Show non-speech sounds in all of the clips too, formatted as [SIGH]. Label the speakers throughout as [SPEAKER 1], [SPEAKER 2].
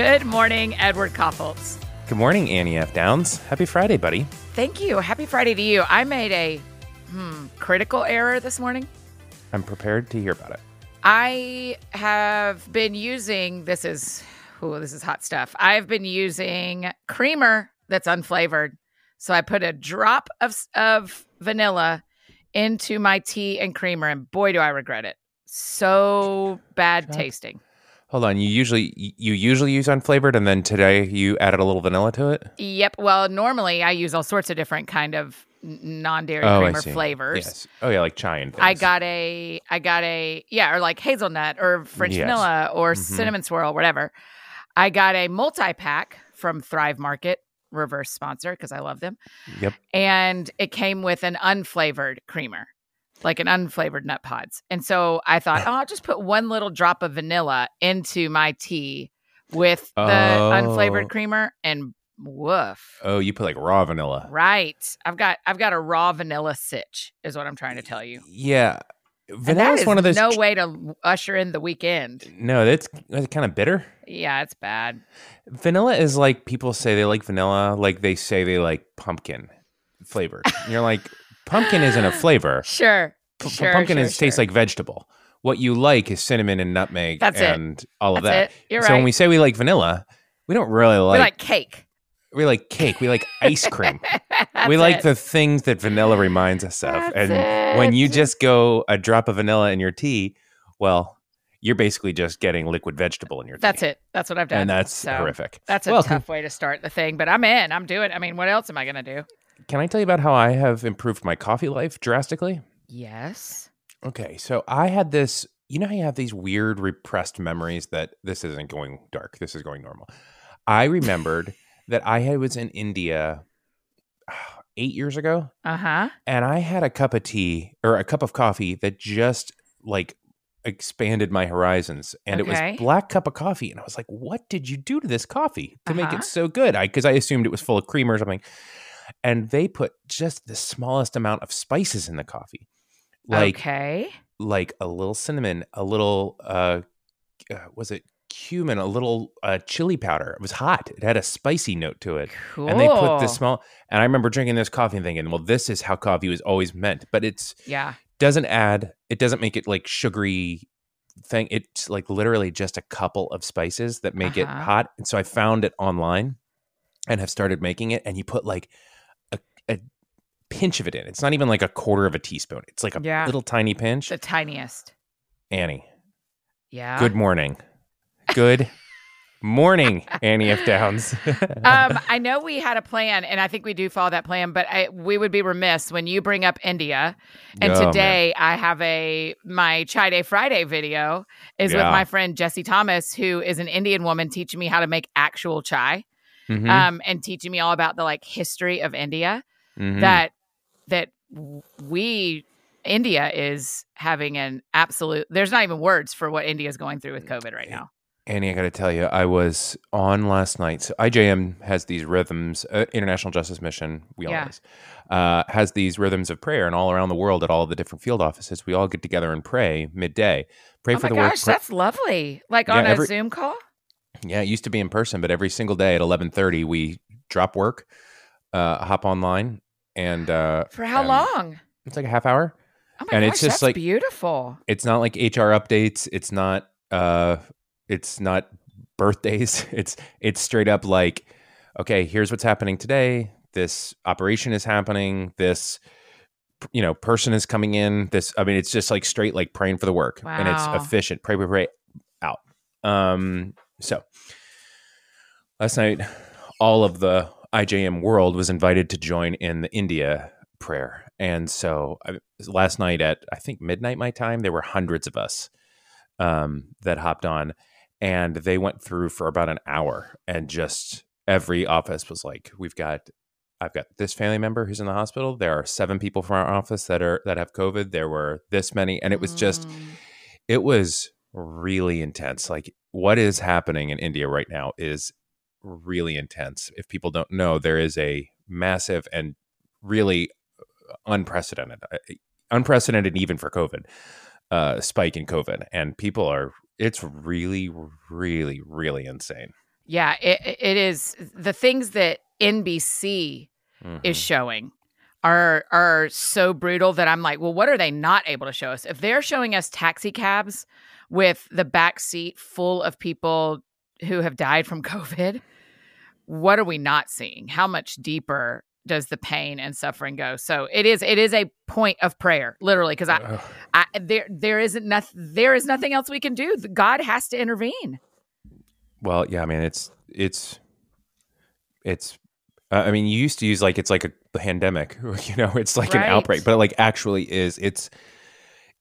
[SPEAKER 1] Good morning, Edward Kaufholz.
[SPEAKER 2] Good morning, Annie F. Downs. Happy Friday, buddy.
[SPEAKER 1] Thank you. Happy Friday to you. I made a hmm, critical error this morning.
[SPEAKER 2] I'm prepared to hear about it.
[SPEAKER 1] I have been using this is oh this is hot stuff. I've been using creamer that's unflavored. So I put a drop of of vanilla into my tea and creamer and boy do I regret it. So bad tasting.
[SPEAKER 2] Hold on. You usually you usually use unflavored, and then today you added a little vanilla to it.
[SPEAKER 1] Yep. Well, normally I use all sorts of different kind of non-dairy
[SPEAKER 2] Oh,
[SPEAKER 1] creamer flavors.
[SPEAKER 2] Yes. Oh yeah, like chai and things.
[SPEAKER 1] I got a, I got a, yeah, or like hazelnut or French
[SPEAKER 2] Yes.
[SPEAKER 1] vanilla or
[SPEAKER 2] Mhm.
[SPEAKER 1] cinnamon swirl, whatever. I got a multi pack from Thrive Market, reverse sponsor because I love them,
[SPEAKER 2] Yep.
[SPEAKER 1] and it came with an unflavored creamer, like an unflavored Nutpods. And so I thought, oh, I'll just put one little drop of vanilla into my tea with the
[SPEAKER 2] Oh.
[SPEAKER 1] unflavored creamer, and woof.
[SPEAKER 2] Oh, you put like raw vanilla.
[SPEAKER 1] Right. I've got I've got a raw vanilla sitch is what I'm trying to tell you.
[SPEAKER 2] Yeah. Vanilla is
[SPEAKER 1] is
[SPEAKER 2] one of those.
[SPEAKER 1] no way to usher in the weekend.
[SPEAKER 2] No, that's, that's kind of bitter.
[SPEAKER 1] Yeah, it's bad.
[SPEAKER 2] Vanilla is like people say they like vanilla, like they say they like pumpkin flavor. And you're like, pumpkin isn't a flavor. [GASPS]
[SPEAKER 1] Sure.
[SPEAKER 2] P-
[SPEAKER 1] sure
[SPEAKER 2] pumpkin
[SPEAKER 1] sure,
[SPEAKER 2] is, tastes like vegetable. What you like is cinnamon and nutmeg
[SPEAKER 1] That's it.
[SPEAKER 2] and all of
[SPEAKER 1] That's
[SPEAKER 2] that.
[SPEAKER 1] it. You're
[SPEAKER 2] so when we say we like vanilla, we don't really like.
[SPEAKER 1] we
[SPEAKER 2] like
[SPEAKER 1] cake.
[SPEAKER 2] we like cake. We like [LAUGHS] ice cream. We like
[SPEAKER 1] it.
[SPEAKER 2] the things that vanilla reminds us of.
[SPEAKER 1] That's
[SPEAKER 2] and when you just go a drop of vanilla in your tea, well, you're basically just getting liquid vegetable in your tea.
[SPEAKER 1] That's it. That's what I've done.
[SPEAKER 2] And that's
[SPEAKER 1] So,
[SPEAKER 2] horrific.
[SPEAKER 1] That's a
[SPEAKER 2] Well,
[SPEAKER 1] tough way to start the thing, but I'm in. I'm doing. I mean, what else am I going to do?
[SPEAKER 2] Can I tell you about how I have improved my coffee life drastically?
[SPEAKER 1] Yes.
[SPEAKER 2] Okay, so I had this. You know how you have these weird repressed memories that this isn't going dark. This is going normal. I remembered [LAUGHS] that I had was in India [SIGHS] eight years ago,
[SPEAKER 1] Uh huh.
[SPEAKER 2] and I had a cup of tea or a cup of coffee that just like expanded my horizons, and it was black cup of coffee, and I was like, "What did you do to this coffee to make
[SPEAKER 1] Uh-huh.
[SPEAKER 2] it so good?" I because I assumed it was full of cream or something, and they put just the smallest amount of spices in the coffee, like
[SPEAKER 1] okay.
[SPEAKER 2] like a little cinnamon, a little uh, uh was it cumin, a little uh chili powder. It was hot. It had a spicy note to it.
[SPEAKER 1] Cool.
[SPEAKER 2] And they put this small and I remember drinking this coffee and thinking, well, this is how coffee was always meant. But it's
[SPEAKER 1] Yeah.
[SPEAKER 2] doesn't add it doesn't make it like sugary thing. It's like literally just a couple of spices that make it
[SPEAKER 1] Uh-huh.
[SPEAKER 2] hot. And so I found it online and have started making it. And you put like a, pinch of it in. It's not even like a quarter of a teaspoon. It's like a
[SPEAKER 1] Yeah.
[SPEAKER 2] little tiny pinch.
[SPEAKER 1] The tiniest.
[SPEAKER 2] Annie,
[SPEAKER 1] Yeah.
[SPEAKER 2] good morning. Good morning, Annie F. Downs. [LAUGHS] [LAUGHS]
[SPEAKER 1] um, I know we had a plan, and I think we do follow that plan. But I, we would be remiss when you bring up India. And
[SPEAKER 2] Oh, man.
[SPEAKER 1] today I have a my Chai Day Friday video is with my friend Jessie Thomas, who is an Indian woman teaching me how to make actual chai,
[SPEAKER 2] Mhm,
[SPEAKER 1] um, and teaching me all about the like history of India.
[SPEAKER 2] Mhm.
[SPEAKER 1] That that we India is having an absolute. There's not even words for what India is going through with COVID right now.
[SPEAKER 2] Annie, I got to tell you, I was on last night. So IJM has these rhythms, uh, International Justice Mission, we all
[SPEAKER 1] Yeah.
[SPEAKER 2] uh, has these rhythms of prayer, and all around the world at all the different field offices, we all get together and pray midday. Pray
[SPEAKER 1] oh
[SPEAKER 2] for the
[SPEAKER 1] gosh,
[SPEAKER 2] work.
[SPEAKER 1] that's lovely! Like
[SPEAKER 2] Yeah,
[SPEAKER 1] on a
[SPEAKER 2] every-
[SPEAKER 1] Zoom call.
[SPEAKER 2] yeah, it used to be in person, but every single day at eleven thirty, we drop work, uh, hop online, and uh,
[SPEAKER 1] For how
[SPEAKER 2] and
[SPEAKER 1] long?
[SPEAKER 2] It's like a half hour.
[SPEAKER 1] Oh my
[SPEAKER 2] and
[SPEAKER 1] gosh,
[SPEAKER 2] it's just
[SPEAKER 1] that's
[SPEAKER 2] like-
[SPEAKER 1] beautiful.
[SPEAKER 2] it's not like HR updates. It's not uh it's not birthdays. [LAUGHS] It's it's straight up like, okay, here's what's happening today. This operation is happening. This you know, person is coming in. This I mean, it's just like straight like praying for the work. And it's efficient. Pray, pray, pray out. Um so last night all of the IJM world was invited to join in the India prayer. And so I, last night at I think midnight my time, there were hundreds of us um, that hopped on, and they went through for about an hour, and just every office was like, "We've got." I've got this family member who's in the hospital. There are seven people from our office that are that have COVID. There were this many, and it was just,
[SPEAKER 1] Mm.
[SPEAKER 2] it was really intense. Like what is happening in India right now is really intense. If people don't know, there is a massive and really unprecedented, uh, unprecedented even for COVID, uh, spike in COVID, and people are. It's really, really, really insane.
[SPEAKER 1] Yeah, it, it is the things that NBC
[SPEAKER 2] Mhm.
[SPEAKER 1] is showing are are so brutal that I'm like, well, what are they not able to show us? If they're showing us taxi cabs with the back seat full of people who have died from [LAUGHS] COVID, what are we not seeing? How much deeper does the pain and suffering go? So it is it is a point of prayer, literally, because I,
[SPEAKER 2] Ugh.
[SPEAKER 1] I there there isn't nothing there is nothing else we can do. God has to intervene.
[SPEAKER 2] Well, yeah, I mean, it's it's it's. Uh, I mean, you used to use like it's like a pandemic, [LAUGHS] you know, it's like an outbreak, but it like actually is. It's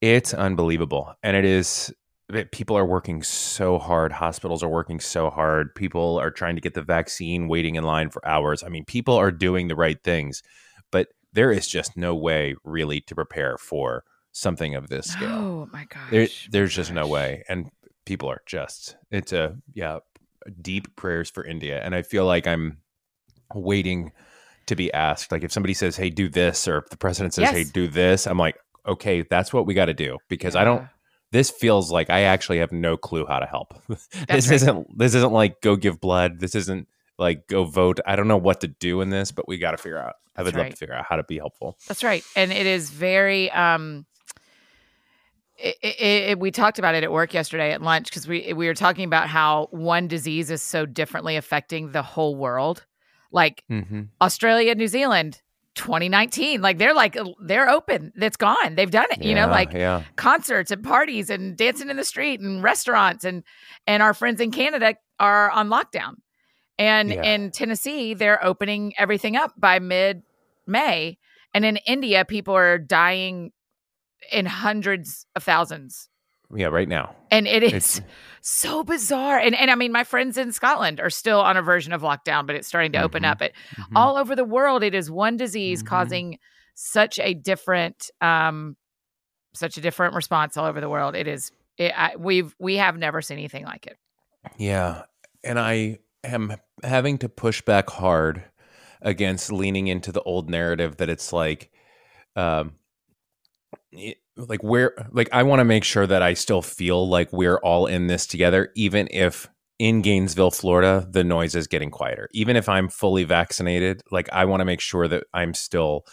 [SPEAKER 2] it's unbelievable, and it is. It- People are working so hard. Hospitals are working so hard. People are trying to get the vaccine, waiting in line for hours. I mean, people are doing the right things, but there is just no way really to prepare for something of this scale
[SPEAKER 1] Oh my gosh.
[SPEAKER 2] there,
[SPEAKER 1] my
[SPEAKER 2] there's just no way and people are just it's a yeah deep prayers for india and i feel like i'm waiting to be asked like if somebody says hey do this or if the president says hey do this i'm like okay that's what we got to do because i don't
[SPEAKER 1] Yeah.
[SPEAKER 2] This feels like i actually have no clue how to help [LAUGHS] this
[SPEAKER 1] right.
[SPEAKER 2] isn't this isn't like go give blood this isn't like go vote i don't know what to do in this but we got to figure out i would
[SPEAKER 1] That's
[SPEAKER 2] love to figure out how to be helpful
[SPEAKER 1] That's right, and it is very. um it, it, it- we talked about it at work yesterday at lunch because we we were talking about how one disease is so differently affecting the whole world. Like
[SPEAKER 2] mm-hmm.
[SPEAKER 1] Australia, New Zealand, 2019, like they're like they're open. It's gone. They've done it. you know, like
[SPEAKER 2] yeah
[SPEAKER 1] concerts and parties and dancing in the street and restaurants and and our friends in Canada are on lockdown. And
[SPEAKER 2] Yeah.
[SPEAKER 1] in Tennessee, they're opening everything up by mid May. And in India, people are dying in hundreds of thousands.
[SPEAKER 2] yeah right now
[SPEAKER 1] And it is
[SPEAKER 2] It's-
[SPEAKER 1] so bizarre. And and I mean, my friends in Scotland are still on a version of lockdown, but it's starting to open
[SPEAKER 2] Mhm.
[SPEAKER 1] up. But
[SPEAKER 2] Mhm.
[SPEAKER 1] all over the world, it is one disease
[SPEAKER 2] Mhm.
[SPEAKER 1] causing such a different um such a different response all over the world. It is it, I, we've we have never seen anything like it.
[SPEAKER 2] Yeah. And I am having to push back hard against leaning into the old narrative that it's like, um, it- like where, like, I want to make sure that I still feel like we're all in this together, even if in Gainesville, Florida, the noise is getting quieter. Even if I'm fully vaccinated, like, I want to make sure that I'm still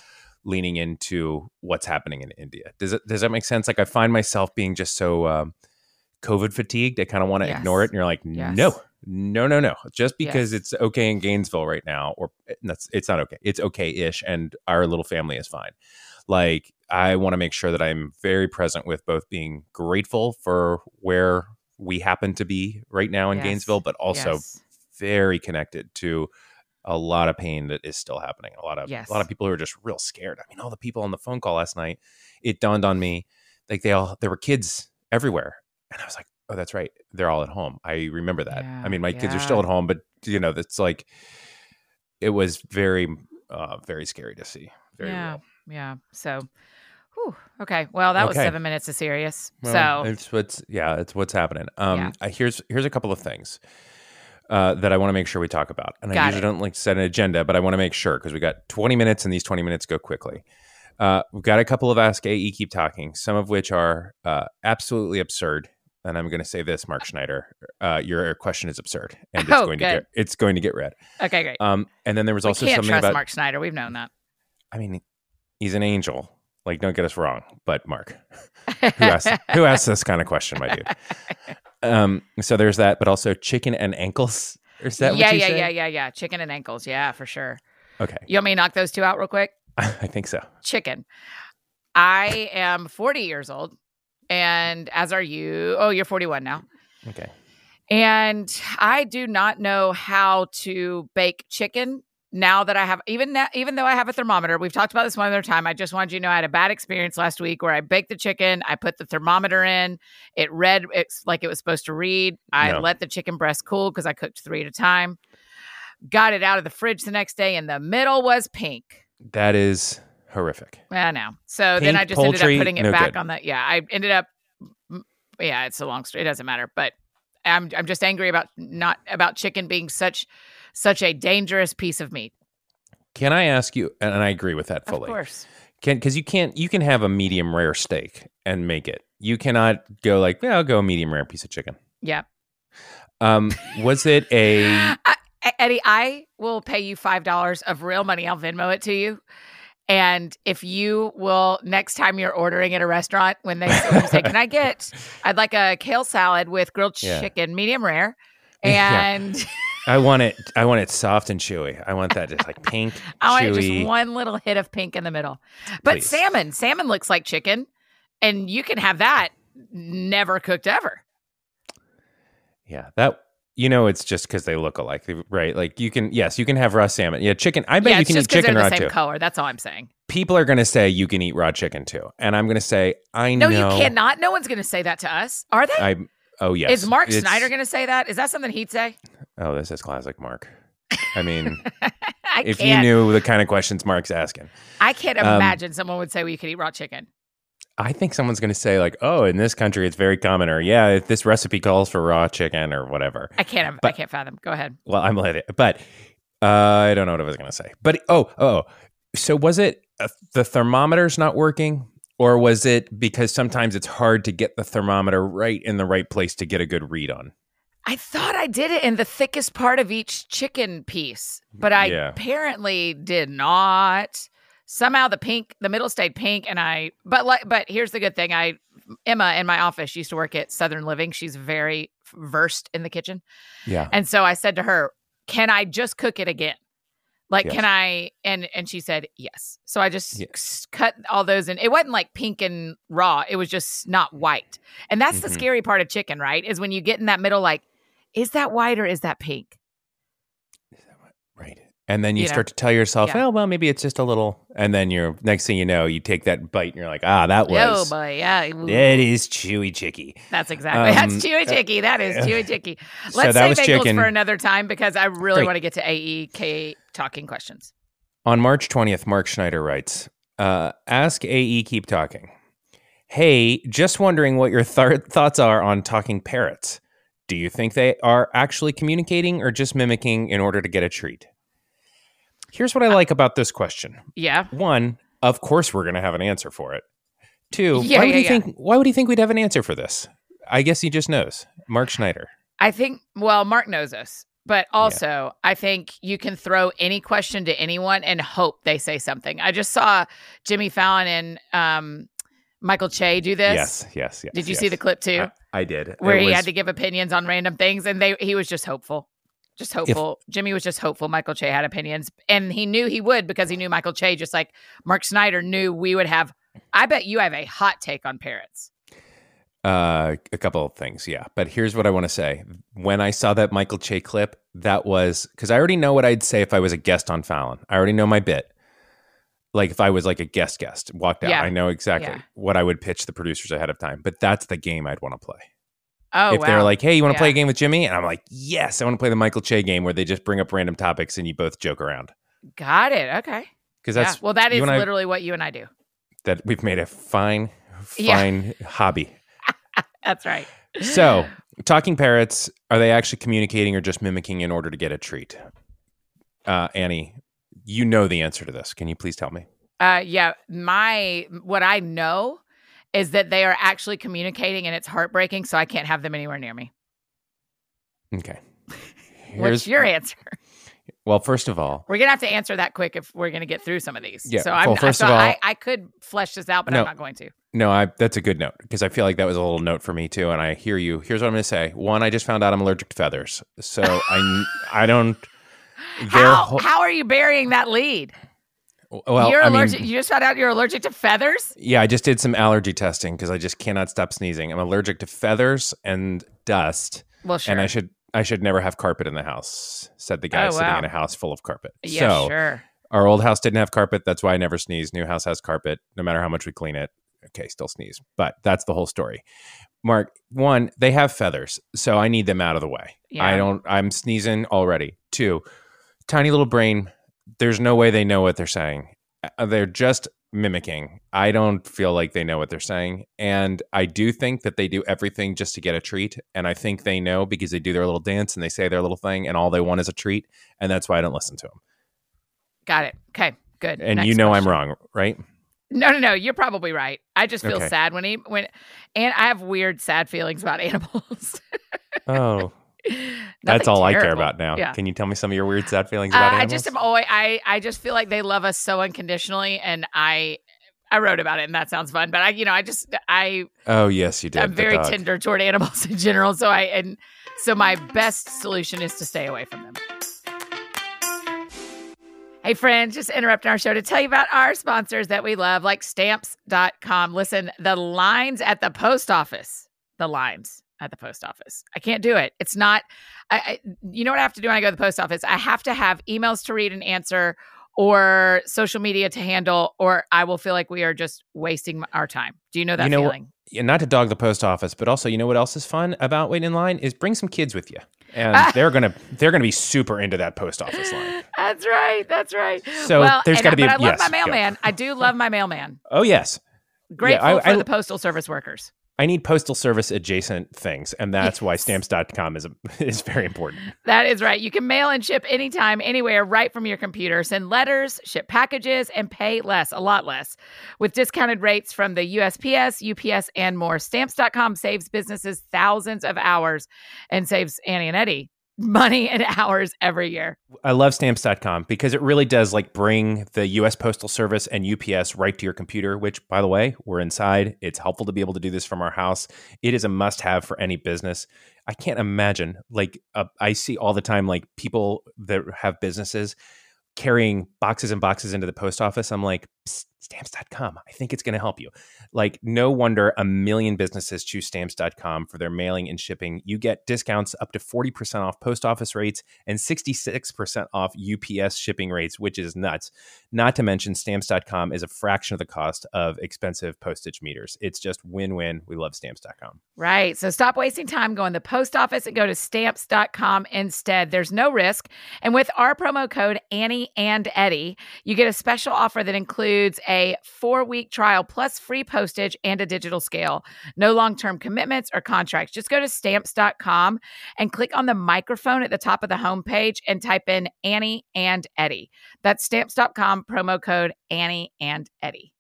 [SPEAKER 2] leaning into what's happening in India. Does it, does that make sense? Like, I find myself being just so, um, COVID fatigued. I kind of want to
[SPEAKER 1] Yes.
[SPEAKER 2] ignore it. And you're like,
[SPEAKER 1] Yes.
[SPEAKER 2] no, no, no, no. Just because
[SPEAKER 1] Yes.
[SPEAKER 2] it's okay in Gainesville right now, or eh, that's it's not okay. It's okay ish, and our little family is fine. Like I want to make sure that I'm very present with both being grateful for where we happen to be right now in
[SPEAKER 1] Yes.
[SPEAKER 2] Gainesville, but also
[SPEAKER 1] Yes.
[SPEAKER 2] very connected to a lot of pain that is still happening. A lot of
[SPEAKER 1] Yes.
[SPEAKER 2] a lot of people who are just real scared. I mean, all the people on the phone call last night, it dawned on me like they all there were kids everywhere. And I was like, oh, that's right. They're all at home. I remember that.
[SPEAKER 1] Yeah,
[SPEAKER 2] I mean, my kids are still at home, but you know, that's like it was very uh very scary to see. Very
[SPEAKER 1] yeah.
[SPEAKER 2] real.
[SPEAKER 1] Yeah. So whew, okay. Well, that was seven minutes of serious.
[SPEAKER 2] Well,
[SPEAKER 1] so
[SPEAKER 2] it's what's yeah, it's what's happening. Um
[SPEAKER 1] Yeah.
[SPEAKER 2] Here's here's a couple of things. Uh, that I want to make sure we talk about, and I usually
[SPEAKER 1] it.
[SPEAKER 2] don't like set an agenda, but I want to make sure because we got 20 minutes, and these 20 minutes go quickly. Uh, we've got a couple of Ask AE Keep Talking, some of which are uh, absolutely absurd. And I'm going to say this, Mark Schneider, uh, your question is absurd, and it's
[SPEAKER 1] Oh,
[SPEAKER 2] going to get it's going to get read.
[SPEAKER 1] okay, great.
[SPEAKER 2] Um, and then there was
[SPEAKER 1] we
[SPEAKER 2] also something
[SPEAKER 1] trust
[SPEAKER 2] about.
[SPEAKER 1] Mark Schneider. We've known that.
[SPEAKER 2] I mean, he's an angel. Like, don't get us wrong, but Mark, [LAUGHS] who asked who asked this kind of question, my dude? Um, so there's that, but also chicken and ankles. Is that
[SPEAKER 1] yeah, yeah,
[SPEAKER 2] said?
[SPEAKER 1] yeah, yeah, yeah. Chicken and ankles. Yeah, for sure.
[SPEAKER 2] Okay,
[SPEAKER 1] You want me to knock those two out real quick? [LAUGHS]
[SPEAKER 2] I think so.
[SPEAKER 1] Chicken. I am 40 years old, and as are you. Oh, you're 41 now.
[SPEAKER 2] Okay.
[SPEAKER 1] And I do not know how to bake chicken now that I have even now, even though I have a thermometer, we've talked about this one other time. I just wanted you to know I had a bad experience last week where I baked the chicken, I put the thermometer in, it read it's like it was supposed to read. I
[SPEAKER 2] No.
[SPEAKER 1] let the chicken breast cool because I cooked three at a time. Got it out of the fridge the next day, and the middle was pink.
[SPEAKER 2] That is horrific.
[SPEAKER 1] I know. So then I just ended up putting it
[SPEAKER 2] no
[SPEAKER 1] back
[SPEAKER 2] good.
[SPEAKER 1] on the. Yeah, I ended up. Yeah, it's a long story. It doesn't matter, but I'm I'm just angry about not about chicken being such such a dangerous piece of meat.
[SPEAKER 2] Can I ask you? And I agree with that fully.
[SPEAKER 1] Of course.
[SPEAKER 2] Can because you can't you can have a medium rare steak and make it. You cannot go like, yeah, I'll go a medium rare piece of chicken.
[SPEAKER 1] Yeah.
[SPEAKER 2] Um, was it a [LAUGHS]
[SPEAKER 1] I, Eddie, I will pay you five dollars of real money. I'll Venmo it to you. And if you will, next time you're ordering at a restaurant, when they say, "Can I get?" [LAUGHS] I'd like a kale salad with grilled
[SPEAKER 2] Yeah.
[SPEAKER 1] chicken, medium rare, [LAUGHS]
[SPEAKER 2] Yeah.
[SPEAKER 1] and
[SPEAKER 2] I want it I want it soft and chewy. I want that just like pink, [LAUGHS]
[SPEAKER 1] I want just one little hit of pink in the middle. But
[SPEAKER 2] Please.
[SPEAKER 1] salmon, salmon looks like chicken, and you can have that never cooked ever.
[SPEAKER 2] Yeah, that you know it's just because they look alike, right? Like you can yes, you can have raw salmon. Yeah, chicken. I bet
[SPEAKER 1] yeah,
[SPEAKER 2] you can eat chicken
[SPEAKER 1] they're
[SPEAKER 2] raw
[SPEAKER 1] the same
[SPEAKER 2] too.
[SPEAKER 1] color. That's all I'm saying.
[SPEAKER 2] People are going to say you can eat raw chicken too, and I'm going to say I know
[SPEAKER 1] No,
[SPEAKER 2] know.
[SPEAKER 1] you cannot. No one's going to say that to us, are they?
[SPEAKER 2] I oh yes.
[SPEAKER 1] Is Mark
[SPEAKER 2] It's-
[SPEAKER 1] Snyder going to say that? Is that something he'd say?
[SPEAKER 2] Oh, this is classic Mark. I mean, [LAUGHS]
[SPEAKER 1] I
[SPEAKER 2] if you
[SPEAKER 1] can't.
[SPEAKER 2] knew the kind of questions Mark's asking,
[SPEAKER 1] I can't
[SPEAKER 2] Um,
[SPEAKER 1] imagine someone would say we could eat raw chicken.
[SPEAKER 2] I think someone's going to say like, "Oh, in this country, it's very common," or "Yeah, if this recipe calls for raw chicken," or whatever.
[SPEAKER 1] I can't. I can't fathom. Go ahead.
[SPEAKER 2] Well, I'm it, but uh, I don't know what I was going to say. But oh, oh, so was it uh, the thermometer's not working, or was it because sometimes it's hard to get the thermometer right in the right place to get a good read on?
[SPEAKER 1] I thought I did it in the thickest part of each chicken piece, but I
[SPEAKER 2] Yeah.
[SPEAKER 1] apparently did not. Somehow the pink, the middle stayed pink, and I. But like, but here's the good thing: I Emma in my office used to work at Southern Living. She's very versed in the kitchen,
[SPEAKER 2] Yeah,
[SPEAKER 1] and so I said to her, "Can I just cook it again? Like,
[SPEAKER 2] Yes.
[SPEAKER 1] can I?" And and she said yes. So I just
[SPEAKER 2] Yeah.
[SPEAKER 1] s- cut all those, and it wasn't like pink and raw. It was just not white, and that's the
[SPEAKER 2] Mhm.
[SPEAKER 1] scary part of chicken, right? Is when you get in that middle, like, is that white or is that pink?
[SPEAKER 2] And then you,
[SPEAKER 1] You know?
[SPEAKER 2] start to tell yourself,
[SPEAKER 1] Yeah.
[SPEAKER 2] "Oh, well, maybe it's just a little." And then you're next thing you know, you take that bite and you're like, "Ah, that was."
[SPEAKER 1] Oh boy, yeah,
[SPEAKER 2] that is chewy chicky."
[SPEAKER 1] that's exactly [LAUGHS] that's
[SPEAKER 2] Um,
[SPEAKER 1] chewy
[SPEAKER 2] uh,
[SPEAKER 1] chicky. That is chewy [LAUGHS] chicky. Let's
[SPEAKER 2] was
[SPEAKER 1] save bagels for another time because I really
[SPEAKER 2] Great.
[SPEAKER 1] want to get to AEK talking questions.
[SPEAKER 2] On March 20th, Mark Schneider writes, uh, Ask AE Keep Talking. Hey, just wondering what your th- thoughts are on talking parrots. Do you think they are actually communicating or just mimicking in order to get a treat? Here's what I like about this question.
[SPEAKER 1] Yeah,
[SPEAKER 2] One, of course we're going to have an answer for it. Two,
[SPEAKER 1] Yeah,
[SPEAKER 2] why would
[SPEAKER 1] yeah,
[SPEAKER 2] he
[SPEAKER 1] yeah.
[SPEAKER 2] think why would he think we'd have an answer for this? I guess he just knows. Mark Schneider.
[SPEAKER 1] I think. Well, Mark knows us, but also I think you can throw any question to anyone and hope they say something. I just saw Jimmy Fallon and um, Michael Che do this.
[SPEAKER 2] Yes, yes, yes.
[SPEAKER 1] Did you
[SPEAKER 2] yes.
[SPEAKER 1] see the clip too?
[SPEAKER 2] I, I did.
[SPEAKER 1] where
[SPEAKER 2] It
[SPEAKER 1] he
[SPEAKER 2] was-
[SPEAKER 1] had to give opinions on random things and they he was just hopeful just hopeful jimmy was just hopeful michael che had opinions and he knew he would because he knew michael che just like mark snyder knew we would have i bet you have a hot take on parrots
[SPEAKER 2] Uh, a couple of things, yeah. But here's what I want to say. When I saw that Michael Che clip, that was because I already know what I'd say if I was a guest on Fallon. I already know my bit. Like if I was like a guest guest, walked out,
[SPEAKER 1] Yeah.
[SPEAKER 2] I know exactly
[SPEAKER 1] Yeah.
[SPEAKER 2] what I would pitch the producers ahead of time. But that's the game I'd want to play.
[SPEAKER 1] Oh
[SPEAKER 2] if
[SPEAKER 1] wow.
[SPEAKER 2] they're like, "Hey, you want to play a game with Jimmy?" and I'm like, "Yes, I want to play the Michael Che game where they just bring up random topics and you both joke around."
[SPEAKER 1] got it okay
[SPEAKER 2] Because
[SPEAKER 1] yeah.
[SPEAKER 2] that's
[SPEAKER 1] well that is
[SPEAKER 2] I-
[SPEAKER 1] literally what you and i do
[SPEAKER 2] that we've made a fine,
[SPEAKER 1] Yeah.
[SPEAKER 2] fine hobby. [LAUGHS]
[SPEAKER 1] that's right
[SPEAKER 2] So, talking parrots, are they actually communicating or just mimicking in order to get a treat? Uh, Annie, you know the answer to this. Can you please tell me?
[SPEAKER 1] uh yeah my what i know is that they are actually communicating and it's heartbreaking so i can't have them anywhere near me
[SPEAKER 2] Okay. [LAUGHS]
[SPEAKER 1] what's your answer
[SPEAKER 2] well, first of all,
[SPEAKER 1] We're gonna have to answer that quick if we're gonna get through some of these.
[SPEAKER 2] Yeah,
[SPEAKER 1] So I'm
[SPEAKER 2] well, first
[SPEAKER 1] so
[SPEAKER 2] of all-
[SPEAKER 1] I, I could flesh this out, but
[SPEAKER 2] No.
[SPEAKER 1] I'm not going to.
[SPEAKER 2] no, I that's a good note because I feel like that was a little note for me too, and I hear you. Here's what I'm going to say. One, I just found out I'm allergic to feathers, so I I don't. [LAUGHS]
[SPEAKER 1] How
[SPEAKER 2] whole-
[SPEAKER 1] how are you burying that lead?
[SPEAKER 2] Well,
[SPEAKER 1] you're
[SPEAKER 2] I mean,
[SPEAKER 1] allergic. you just found out you're allergic to feathers.
[SPEAKER 2] Yeah, I just did some allergy testing because I just cannot stop sneezing. I'm allergic to feathers and dust.
[SPEAKER 1] Well, sure.
[SPEAKER 2] And I should I should never have carpet in the house, said the guy
[SPEAKER 1] Oh,
[SPEAKER 2] sitting
[SPEAKER 1] wow.
[SPEAKER 2] in a house full of carpet.
[SPEAKER 1] Yeah,
[SPEAKER 2] so
[SPEAKER 1] sure.
[SPEAKER 2] our old house didn't have carpet. That's why I never sneeze. New house has carpet. No matter how much we clean it, okay, still sneeze. But that's the whole story. Mark, one, they have feathers, so I need them out of the way.
[SPEAKER 1] Yeah.
[SPEAKER 2] I don't. I'm sneezing already. Two, tiny little brain. There's no way they know what they're saying. Uh, They're just mimicking. I don't feel like they know what they're saying, and I do think that they do everything just to get a treat. And I think they know because they do their little dance and they say their little thing, and all they want is a treat. And that's why I don't listen to them.
[SPEAKER 1] Got it. Okay, good.
[SPEAKER 2] And
[SPEAKER 1] Next
[SPEAKER 2] you know
[SPEAKER 1] question.
[SPEAKER 2] I'm wrong, right?
[SPEAKER 1] No, no, no. You're probably right. I just feel
[SPEAKER 2] Okay.
[SPEAKER 1] sad when he when, and I have weird, sad feelings about [LAUGHS] animals.
[SPEAKER 2] Oh, [LAUGHS] that's all I care about now.
[SPEAKER 1] Yeah.
[SPEAKER 2] Can you tell me some of your weird, sad feelings
[SPEAKER 1] Uh,
[SPEAKER 2] about
[SPEAKER 1] I just am always I I just feel like they love us so unconditionally, and I I wrote about it, and that sounds fun. But I, you know, I just I
[SPEAKER 2] oh yes, you did.
[SPEAKER 1] I'm very tender toward animals [LAUGHS] in general. So I and so my best solution is to stay away from them. Hey friends, just interrupting our show to tell you about our sponsors that we love, like stamps.com. Listen, the lines at the post office, the lines at the post office. I can't do it. It's not I, I you know what I have to do when I go to the post office? I have to have emails to read and answer or social media to handle or I will feel like we are just wasting our time. Do you know that
[SPEAKER 2] You know
[SPEAKER 1] feeling?
[SPEAKER 2] Yeah, not to dog the post office, but also, you know what else is fun about waiting in line is bring some kids with you, and [LAUGHS] they're gonna they're gonna be super into that post office line.
[SPEAKER 1] That's right. That's right.
[SPEAKER 2] So
[SPEAKER 1] well,
[SPEAKER 2] there's gotta
[SPEAKER 1] I-
[SPEAKER 2] be a-
[SPEAKER 1] But I love
[SPEAKER 2] yes,
[SPEAKER 1] my
[SPEAKER 2] go.
[SPEAKER 1] mailman. I do love my mailman. [LAUGHS]
[SPEAKER 2] Oh yes,
[SPEAKER 1] Grateful
[SPEAKER 2] I-
[SPEAKER 1] for
[SPEAKER 2] I-
[SPEAKER 1] the postal service workers.
[SPEAKER 2] I need postal service adjacent things, and that's why stamps.com is a, [LAUGHS] is very important.
[SPEAKER 1] That is right. You can mail and ship anytime, anywhere, right from your computer. Send letters, ship packages, and pay less, a lot less, with discounted rates from the USPS, UPS, and more. Stamps.com saves businesses thousands of hours and saves Annie and Eddie money and hours every year.
[SPEAKER 2] I love stamps.com because it really does like bring the US Postal Service and UPS right to your computer, which by the way, we're inside. It's helpful to be able to do this from our house. It is a must have for any business. I can't imagine like uh, I see all the time like people that have businesses carrying boxes and boxes into the post office. I'm like, "Psst, stamps.com. I think it's going to help you. Like, no wonder a million businesses choose stamps.com for their mailing and shipping. You get discounts up to 40% off post office rates and 66% off UPS shipping rates, which is nuts. Not to mention, stamps.com is a fraction of the cost of expensive postage meters. It's just win win. We love stamps.com.
[SPEAKER 1] Right. So stop wasting time going to the post office and go to stamps.com instead. There's no risk. And with our promo code Annie and Eddie, you get a special offer that includes a four week trial plus free postage and a digital scale. No long term commitments or contracts. Just go to stamps.com and click on the microphone at the top of the homepage and type in Annie and Eddie. That's stamps.com promo code Annie and Eddie.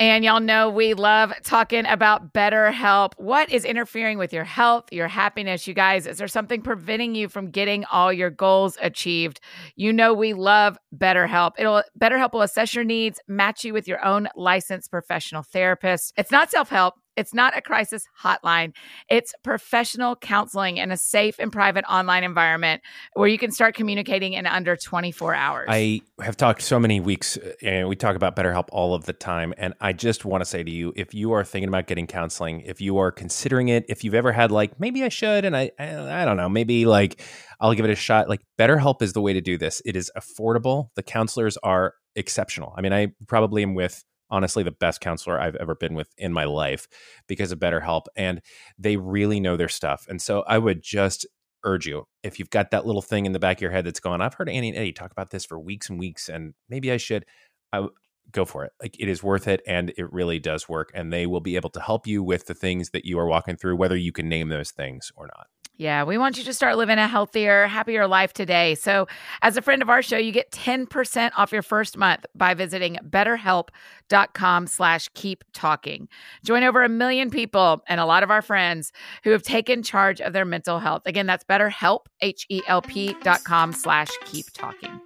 [SPEAKER 1] And y'all know we love talking about BetterHelp. What is interfering with your health, your happiness, you guys? Is there something preventing you from getting all your goals achieved? You know we love BetterHelp. It'll BetterHelp will assess your needs, match you with your own licensed professional therapist. It's not self-help. It's not a crisis hotline. It's professional counseling in a safe and private online environment where you can start communicating in under 24 hours.
[SPEAKER 2] I have talked so many weeks, uh, and we talk about BetterHelp all of the time. And I just want to say to you, if you are thinking about getting counseling, if you are considering it, if you've ever had like maybe I should, and I I, I don't know, maybe like I'll give it a shot. Like BetterHelp is the way to do this. It is affordable. The counselors are exceptional. I mean, I probably am with honestly the best counselor I've ever been with in my life because of BetterHelp, and they really know their stuff. And so I would just urge you if you've got that little thing in the back of your head that's going, I've heard Annie and Eddie talk about this for weeks and weeks, and maybe I should. I go for it. Like it is worth it, and it really does work. And they will be able to help you with the things that you are walking through, whether you can name those things or not.
[SPEAKER 1] Yeah, we want you to start living a healthier, happier life today. So, as a friend of our show, you get 10% off your first month by visiting betterhelp.com slash keep talking. Join over a million people and a lot of our friends who have taken charge of their mental health. Again, that's betterhelp, H-E-L-P dot com slash keep talking.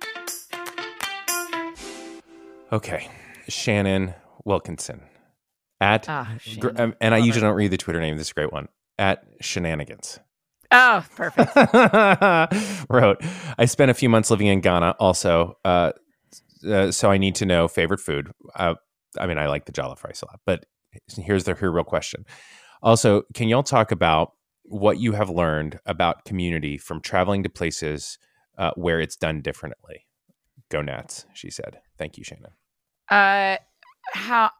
[SPEAKER 2] Okay, Shannon Wilkinson at,
[SPEAKER 1] Ah, Shannon.
[SPEAKER 2] um, and I usually don't read the Twitter name. This is a great one at Shenanigans.
[SPEAKER 1] Oh, perfect. [LAUGHS]
[SPEAKER 2] wrote, I spent a few months living in Ghana also, uh, uh, so I need to know favorite food. Uh, I mean, I like the jollof rice a lot, but here's the here real question. Also, can y'all talk about what you have learned about community from traveling to places uh, where it's done differently. Go Nats, she said. Thank you, Shannon.
[SPEAKER 1] Uh, how?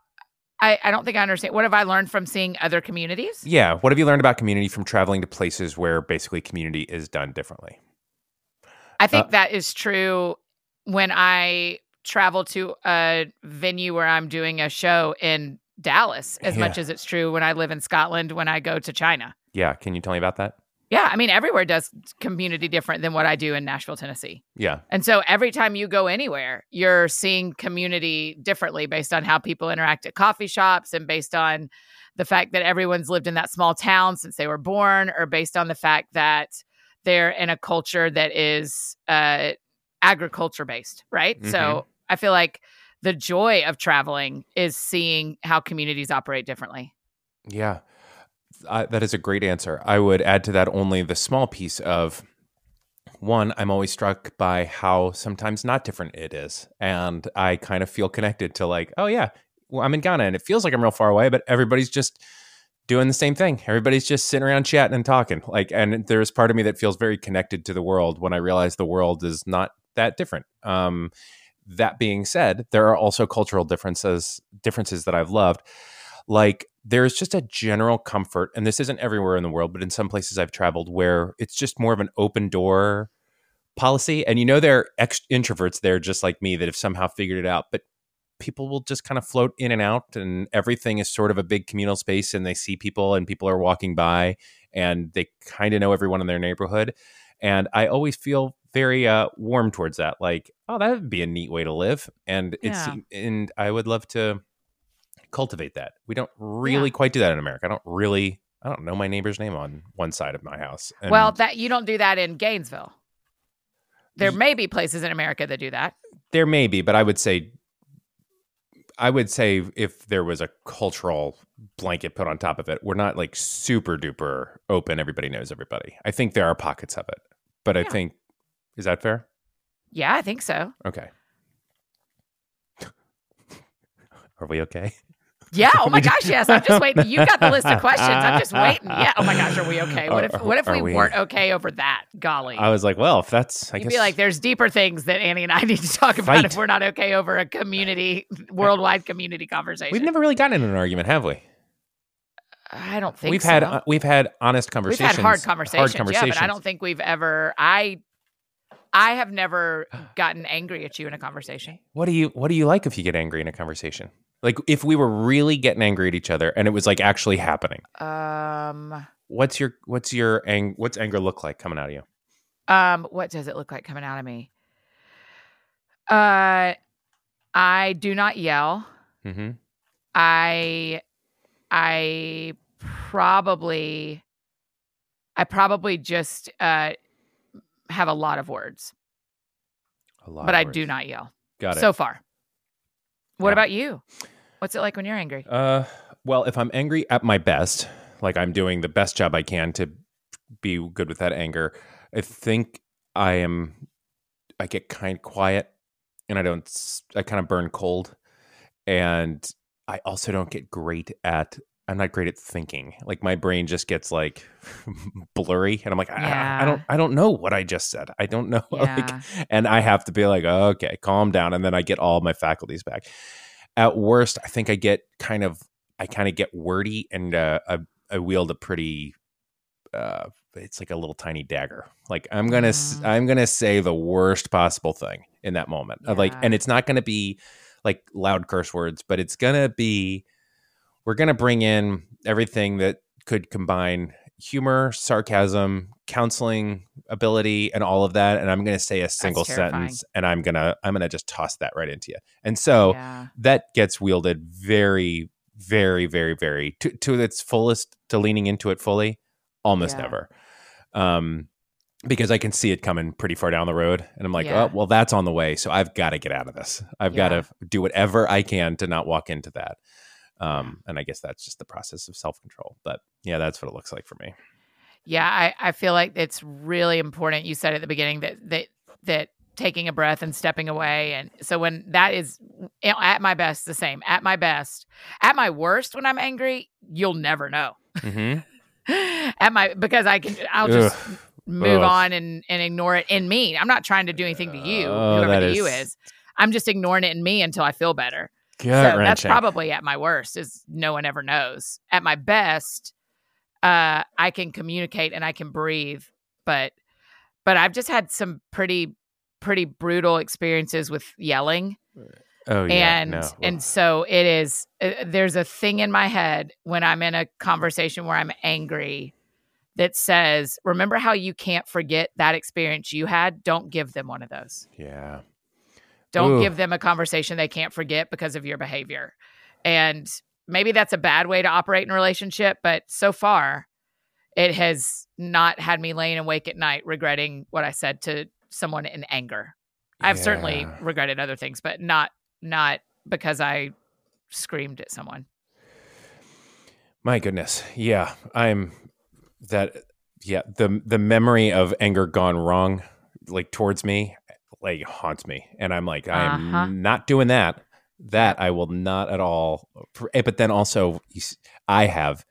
[SPEAKER 1] I, I don't think I understand. What have I learned from seeing other communities?
[SPEAKER 2] Yeah. What have you learned about community from traveling to places where basically community is done differently?
[SPEAKER 1] I think
[SPEAKER 2] Uh,
[SPEAKER 1] that is true when I travel to a venue where I'm doing a show in Dallas, as much as it's true when I live in Scotland when I go to China.
[SPEAKER 2] Yeah. Can you tell me about that?
[SPEAKER 1] Yeah, I mean, everywhere does community different than what I do in Nashville, Tennessee.
[SPEAKER 2] Yeah.
[SPEAKER 1] And so every time you go anywhere, you're seeing community differently based on how people interact at coffee shops and based on the fact that everyone's lived in that small town since they were born, or based on the fact that they're in a culture that is uh, agriculture based, right?
[SPEAKER 2] Mhm.
[SPEAKER 1] So I feel like the joy of traveling is seeing how communities operate differently.
[SPEAKER 2] Yeah. That is a great answer. I would add to that only the small piece of one, I'm always struck by how sometimes not different it is. And I kind of feel connected to, like, oh, yeah, well, I'm in Ghana and it feels like I'm real far away, but everybody's just doing the same thing. Everybody's just sitting around chatting and talking. Like, and there's part of me that feels very connected to the world when I realize the world is not that different. Um, that being said, there are also cultural differences differences that I've loved. Like there's just a general comfort, and this isn't everywhere in the world, but in some places I've traveled where it's just more of an open door policy. And you know, there are ex- introverts there just like me that have somehow figured it out, but people will just kind of float in and out, and everything is sort of a big communal space, and they see people, and people are walking by, and they kind of know everyone in their neighborhood. And I always feel very uh, warm towards that. Like, oh, that would be a neat way to live, and it's
[SPEAKER 1] Yeah.
[SPEAKER 2] and I would love to cultivate that. We don't really quite do that in America. I don't really. I don't know my neighbor's name on one side of my house. And
[SPEAKER 1] well, that you don't do that in Gainesville. There
[SPEAKER 2] Ye-
[SPEAKER 1] may be places in America that do that.
[SPEAKER 2] there may be, but I would say, I would say if there was a cultural blanket put on top of it, we're not like super duper open. Everybody knows everybody. I think there are pockets of it, but I think is that fair?
[SPEAKER 1] Yeah, I think so.
[SPEAKER 2] Okay. [LAUGHS] Are we okay?
[SPEAKER 1] Yeah. Oh my gosh. Yes. I'm just waiting. You got the list of questions. I'm just waiting. Yeah. Oh my gosh. Are we okay? What if What if we,
[SPEAKER 2] we-
[SPEAKER 1] weren't okay over that? Golly.
[SPEAKER 2] I was like, well, if that's, I
[SPEAKER 1] You'd
[SPEAKER 2] guess,
[SPEAKER 1] be like, there's deeper things that Annie and I need to talk about
[SPEAKER 2] Fight.
[SPEAKER 1] if we're not okay over a community, worldwide community conversation.
[SPEAKER 2] we've never really gotten in an argument, have we?
[SPEAKER 1] I don't think
[SPEAKER 2] we've
[SPEAKER 1] so.
[SPEAKER 2] had uh, we've had honest conversations.
[SPEAKER 1] we've had hard conversations,
[SPEAKER 2] Hard
[SPEAKER 1] Yeah, but I don't think we've ever. I I have never gotten angry at you in a conversation.
[SPEAKER 2] What do you What do you like if you get angry in a conversation? Like if we were really getting angry at each other and it was like actually happening.
[SPEAKER 1] Um.
[SPEAKER 2] What's your What's your ang What's anger look like coming out of you?
[SPEAKER 1] Um, what does it look like coming out of me? Uh I do not yell.
[SPEAKER 2] Mm-hmm.
[SPEAKER 1] I I probably I probably just uh have a lot of words,
[SPEAKER 2] A lot,
[SPEAKER 1] but
[SPEAKER 2] of
[SPEAKER 1] I
[SPEAKER 2] words.
[SPEAKER 1] do not yell
[SPEAKER 2] Got it.
[SPEAKER 1] so far. What
[SPEAKER 2] Yeah.
[SPEAKER 1] about you? What's it like when you're angry?
[SPEAKER 2] Uh, well, if I'm angry at my best, like I'm doing the best job I can to be good with that anger, I think I am. I get kind of quiet, and I don't. I kind of burn cold, and I also don't get great at. I'm not great at thinking. Like my brain just gets like [LAUGHS] blurry, and I'm like, I, I don't. I don't know what I just said. I don't know. [LAUGHS] like,
[SPEAKER 1] Yeah.
[SPEAKER 2] and I have to be like, okay, calm down, and then I get all my faculties back. At worst, I think I get kind of, I kind of get wordy, and uh, I, I wield a pretty, uh, it's like a little tiny dagger. Like I'm gonna,
[SPEAKER 1] Mm.
[SPEAKER 2] I'm gonna say the worst possible thing in that moment. Of Like, and it's not gonna be like loud curse words, but it's gonna be, we're gonna bring in everything that could combine humor, sarcasm, counseling ability, and all of that. And I'm going to say a single sentence, and I'm gonna I'm gonna just toss that right into you. And so
[SPEAKER 1] yeah.
[SPEAKER 2] that gets wielded very, very, very, very to to its fullest, to leaning into it fully, almost
[SPEAKER 1] Yeah.
[SPEAKER 2] never. Um, because I can see it coming pretty far down the road, and I'm like,
[SPEAKER 1] Yeah.
[SPEAKER 2] oh, well, that's on the way, so I've got to get out of this. I've got to do whatever I can to not walk into that. Um, and I guess that's just the process of self control. But yeah, that's what it looks like for me.
[SPEAKER 1] Yeah, I, I feel like it's really important. You said at the beginning that that that taking a breath and stepping away, and so when that is at my best, the same. At my best, at my worst, when I'm angry, you'll never know.
[SPEAKER 2] hmm [LAUGHS]
[SPEAKER 1] at my because I can I'll just
[SPEAKER 2] Ugh.
[SPEAKER 1] move
[SPEAKER 2] Ugh.
[SPEAKER 1] on and and ignore it in me. I'm not trying to do anything to you,
[SPEAKER 2] Oh,
[SPEAKER 1] whoever you
[SPEAKER 2] is-
[SPEAKER 1] is. I'm just ignoring it in me until I feel better.
[SPEAKER 2] Gut
[SPEAKER 1] so that's probably at my worst is no one ever knows. At my best, uh, I can communicate and I can breathe, but but I've just had some pretty pretty brutal experiences with yelling
[SPEAKER 2] oh yeah,
[SPEAKER 1] and
[SPEAKER 2] no.
[SPEAKER 1] and so it is uh, there's a thing in my head when i'm in a conversation where i'm angry that says remember how you can't forget that experience you had don't give them one of those
[SPEAKER 2] yeah.
[SPEAKER 1] don't
[SPEAKER 2] Ooh.
[SPEAKER 1] give them a conversation they can't forget because of your behavior and maybe that's a bad way to operate in a relationship but so far it has not had me laying awake at night regretting what i said to someone in anger i've certainly regretted other things but not not because i screamed at someone
[SPEAKER 2] My goodness. Yeah, I'm that yeah, the the memory of anger gone wrong like towards me like haunts me and I'm like I am
[SPEAKER 1] Uh-huh.
[SPEAKER 2] not doing that. That I will not at all. eh, But then also I have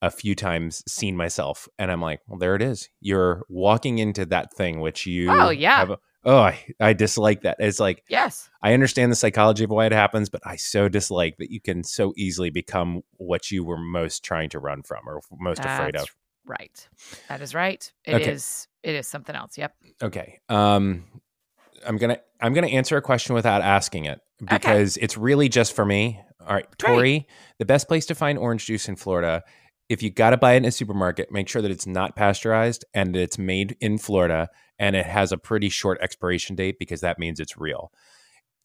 [SPEAKER 2] a few times seen myself and I'm like, well there it is. You're walking into that thing which you
[SPEAKER 1] Oh, yeah.
[SPEAKER 2] have oh, I, I dislike that. It's like
[SPEAKER 1] yes
[SPEAKER 2] I understand the psychology of why it happens, but I so dislike that you can so easily become what you were most trying to run from or most afraid of.
[SPEAKER 1] Right that is right It is.
[SPEAKER 2] Okay.
[SPEAKER 1] it is something else yep
[SPEAKER 2] Okay. Um I'm going to I'm going to answer a question without asking it because it's really just for me. All right. Tori, the best place to find orange juice in Florida, if you got to buy it in a supermarket, make sure that it's not pasteurized and that it's made in Florida and it has a pretty short expiration date because that means it's real.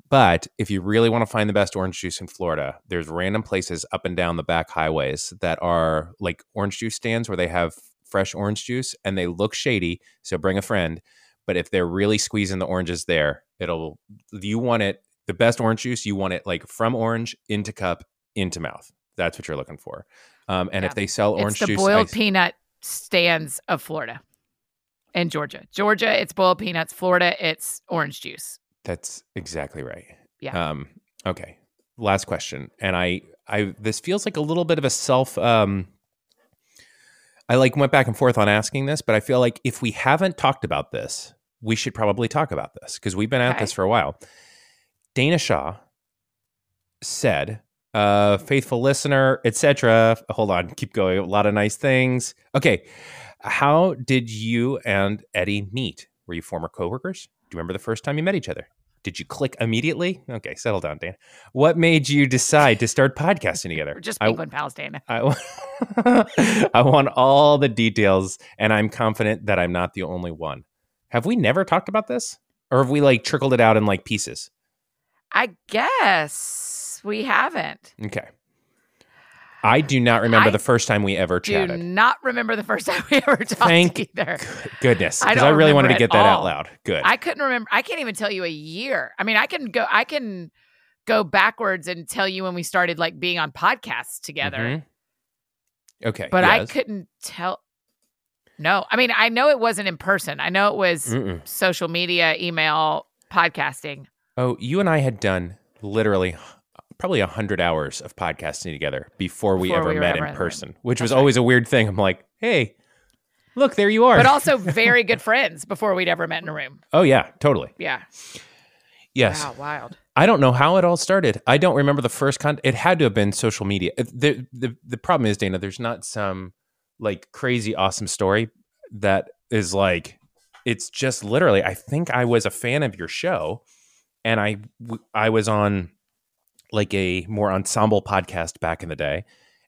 [SPEAKER 2] But if you really want to find the best orange juice in Florida, there's random places up and down the back highways that are like orange juice stands where they have fresh orange juice and they look shady. So bring a friend. But if they're really squeezing the oranges there, it'll, you want it, the best orange juice, you want it like from orange into cup into mouth. That's what you're looking for. Um, and
[SPEAKER 1] Yeah.
[SPEAKER 2] if they sell orange
[SPEAKER 1] it's the
[SPEAKER 2] juice,
[SPEAKER 1] boiled
[SPEAKER 2] ice-
[SPEAKER 1] peanut stands of florida and georgia georgia it's boiled peanuts florida it's orange juice
[SPEAKER 2] That's exactly right.
[SPEAKER 1] Yeah.
[SPEAKER 2] Um, okay. Last question, and I, I, this feels like a little bit of a self. Um, I like went back and forth on asking this, but I feel like if we haven't talked about this, we should probably talk about this because we've been at
[SPEAKER 1] Okay.
[SPEAKER 2] this for a while. Dana Shaw said, uh, "Faithful listener, etc." Hold on, keep going. A lot of nice things. Okay, how did you and Eddie meet? Were you former coworkers? Do you remember the first time you met each other? Did you click immediately? Okay, settle down, Dan. What made you decide to start podcasting together?
[SPEAKER 1] We're just
[SPEAKER 2] I-
[SPEAKER 1] penguin pals dana
[SPEAKER 2] I, [LAUGHS] I want all the details, and I'm confident that I'm not the only one. Have we never talked about this, or have we like trickled it out in like pieces?
[SPEAKER 1] I guess we haven't
[SPEAKER 2] Okay. I do not remember
[SPEAKER 1] I
[SPEAKER 2] the first time we ever chatted.
[SPEAKER 1] I do not remember the first [LAUGHS] time we ever talked
[SPEAKER 2] Thank
[SPEAKER 1] either
[SPEAKER 2] Goodness, because I,
[SPEAKER 1] don't
[SPEAKER 2] really wanted to get
[SPEAKER 1] at
[SPEAKER 2] that out loud. Good.
[SPEAKER 1] I couldn't remember. I can't even tell you a year. I mean, I can go. I can go backwards and tell you when we started like being on podcasts together.
[SPEAKER 2] Mhm. Okay,
[SPEAKER 1] But I couldn't tell. No, I mean, I know it wasn't in person. I know it was
[SPEAKER 2] Mm-mm.
[SPEAKER 1] social media, email, podcasting.
[SPEAKER 2] Oh, you and I had done literally probably a hundred hours of podcasting together before we
[SPEAKER 1] Before
[SPEAKER 2] ever
[SPEAKER 1] we
[SPEAKER 2] met
[SPEAKER 1] ever
[SPEAKER 2] in
[SPEAKER 1] in
[SPEAKER 2] person, which
[SPEAKER 1] That's
[SPEAKER 2] was
[SPEAKER 1] right.
[SPEAKER 2] always a weird thing. I'm like, hey, look, there you are.
[SPEAKER 1] But also [LAUGHS] very good friends before we'd ever met in a room.
[SPEAKER 2] oh yeah, totally.
[SPEAKER 1] Yeah.
[SPEAKER 2] Yes.
[SPEAKER 1] Wow. Wild.
[SPEAKER 2] I don't know how it all started. I don't remember the first con. It had to have been social media. Uh, the, the the problem is, Dana, there's not some like crazy awesome story that is like it's just literally. I think I was a fan of your show, and I I was on like a more ensemble podcast back in the day,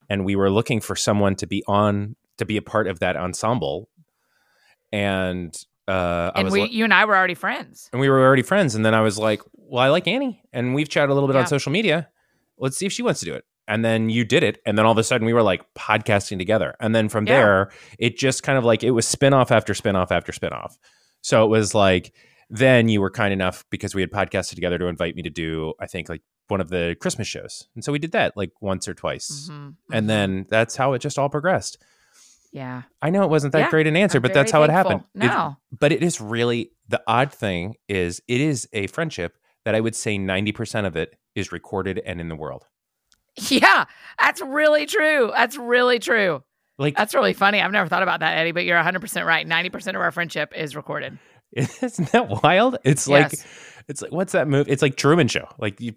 [SPEAKER 2] and we were looking for someone to be on to be a part of that ensemble, and uh, I
[SPEAKER 1] And
[SPEAKER 2] was
[SPEAKER 1] we,
[SPEAKER 2] lo-
[SPEAKER 1] you and I were already friends.
[SPEAKER 2] and we were already friends. And then I was like, well, I like Annie, and we've chatted a little bit on social media. Let's see if she wants to do it. And then you did it, and then all of a sudden we were like podcasting together. And then from
[SPEAKER 1] Yeah.
[SPEAKER 2] there, it just kind of like it was spinoff after spinoff after spinoff. So it was like then you were kind enough because we had podcasted together to invite me to do, I think, like one of the Christmas shows. And so we did that like once or twice.
[SPEAKER 1] Mhm,
[SPEAKER 2] And
[SPEAKER 1] mhm.
[SPEAKER 2] then that's how it just all progressed.
[SPEAKER 1] yeah.
[SPEAKER 2] I know it wasn't that
[SPEAKER 1] Yeah,
[SPEAKER 2] great an answer,
[SPEAKER 1] I'm
[SPEAKER 2] but that's how
[SPEAKER 1] very
[SPEAKER 2] it happened.
[SPEAKER 1] thankful.
[SPEAKER 2] It-
[SPEAKER 1] No.
[SPEAKER 2] but it is really the odd thing is it is a friendship that I would say 90% of it is recorded and in the world. [LAUGHS]
[SPEAKER 1] Yeah, that's really true. That's really true.
[SPEAKER 2] Like,
[SPEAKER 1] That's really funny. I've never thought about that, Eddie, but you're 100% right. 90% of our friendship is recorded. [LAUGHS]
[SPEAKER 2] isn't that wild? It's like, it's like, what's that movie? It's like Truman Show. Like, you,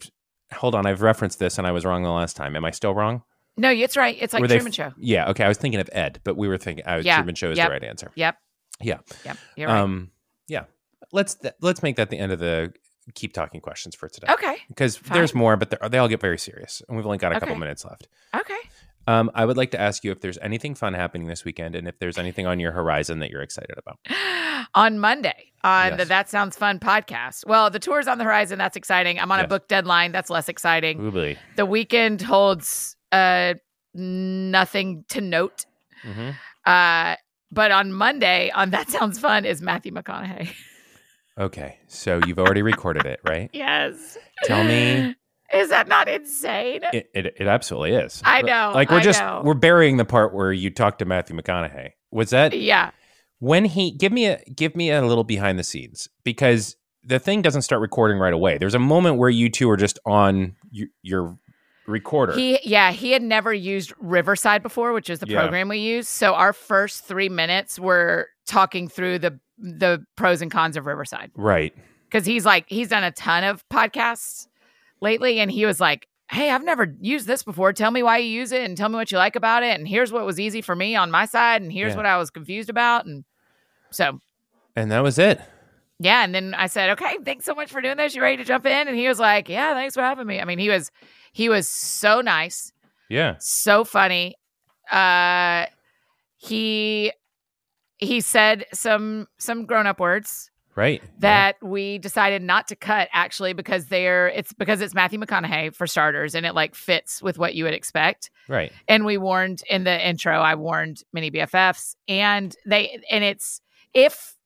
[SPEAKER 2] hold on, I've referenced this and I was wrong the last time. Am I still wrong?
[SPEAKER 1] No, it's right. It's like
[SPEAKER 2] Were
[SPEAKER 1] Truman Show.
[SPEAKER 2] Yeah. Okay. I was thinking of Ed, but we were thinking uh,
[SPEAKER 1] Yeah,
[SPEAKER 2] Truman Show is
[SPEAKER 1] yep.
[SPEAKER 2] the right answer.
[SPEAKER 1] Yep.
[SPEAKER 2] Yeah.
[SPEAKER 1] Yep. You're right.
[SPEAKER 2] Um. Yeah. Let's th- let's make that the end of the keep talking questions for today.
[SPEAKER 1] okay.
[SPEAKER 2] Because
[SPEAKER 1] fine.
[SPEAKER 2] there's more, but they're- all get very serious, and we've only got a couple minutes left.
[SPEAKER 1] Okay.
[SPEAKER 2] Um, I would like to ask you if there's anything fun happening this weekend, and if there's anything on your horizon that you're excited about. [GASPS]
[SPEAKER 1] on Monday on the That Sounds Fun podcast. Well, the tour's on the horizon. That's exciting. I'm on
[SPEAKER 2] Yes.
[SPEAKER 1] a book deadline. That's less exciting.
[SPEAKER 2] Oobly.
[SPEAKER 1] The weekend holds uh, nothing to note.
[SPEAKER 2] hmm
[SPEAKER 1] Uh, but on Monday, on That Sounds Fun, is Matthew McConaughey.
[SPEAKER 2] Okay, so you've already recorded it, right? [LAUGHS]
[SPEAKER 1] yes.
[SPEAKER 2] Tell me. [LAUGHS]
[SPEAKER 1] Is that not insane?
[SPEAKER 2] It, it, it absolutely is.
[SPEAKER 1] I know,
[SPEAKER 2] Like we're
[SPEAKER 1] I
[SPEAKER 2] just
[SPEAKER 1] know.
[SPEAKER 2] we're burying the part where you talked to Matthew McConaughey. Was that
[SPEAKER 1] yeah.
[SPEAKER 2] when he give me a give me a little behind the scenes because the thing doesn't start recording right away. There's a moment where you two are just on your, your recorder.
[SPEAKER 1] He yeah, he had never used Riverside before, which is the
[SPEAKER 2] Yeah.
[SPEAKER 1] program we use. So our first 3 minutes were talking through the the pros and cons of Riverside.
[SPEAKER 2] right.
[SPEAKER 1] Cuz he's like he's done a ton of podcasts lately and he was like, "Hey, I've never used this before. Tell me why you use it and tell me what you like about it and here's what was easy for me on my side and here's
[SPEAKER 2] Yeah.
[SPEAKER 1] what I was confused about." And so
[SPEAKER 2] And that was it.
[SPEAKER 1] yeah, and then I said, "Okay, thanks so much for doing this. You ready to jump in?" And he was like, "Yeah, thanks for having me." I mean, he was he was so nice
[SPEAKER 2] Yeah.
[SPEAKER 1] so funny. Uh he he said some some grown up words
[SPEAKER 2] Right.
[SPEAKER 1] that we decided not to cut actually because they're it's because it's Matthew McConaughey for starters and it like fits with what you would expect.
[SPEAKER 2] Right.
[SPEAKER 1] And we warned in the intro, I warned many BFFs and they and it's if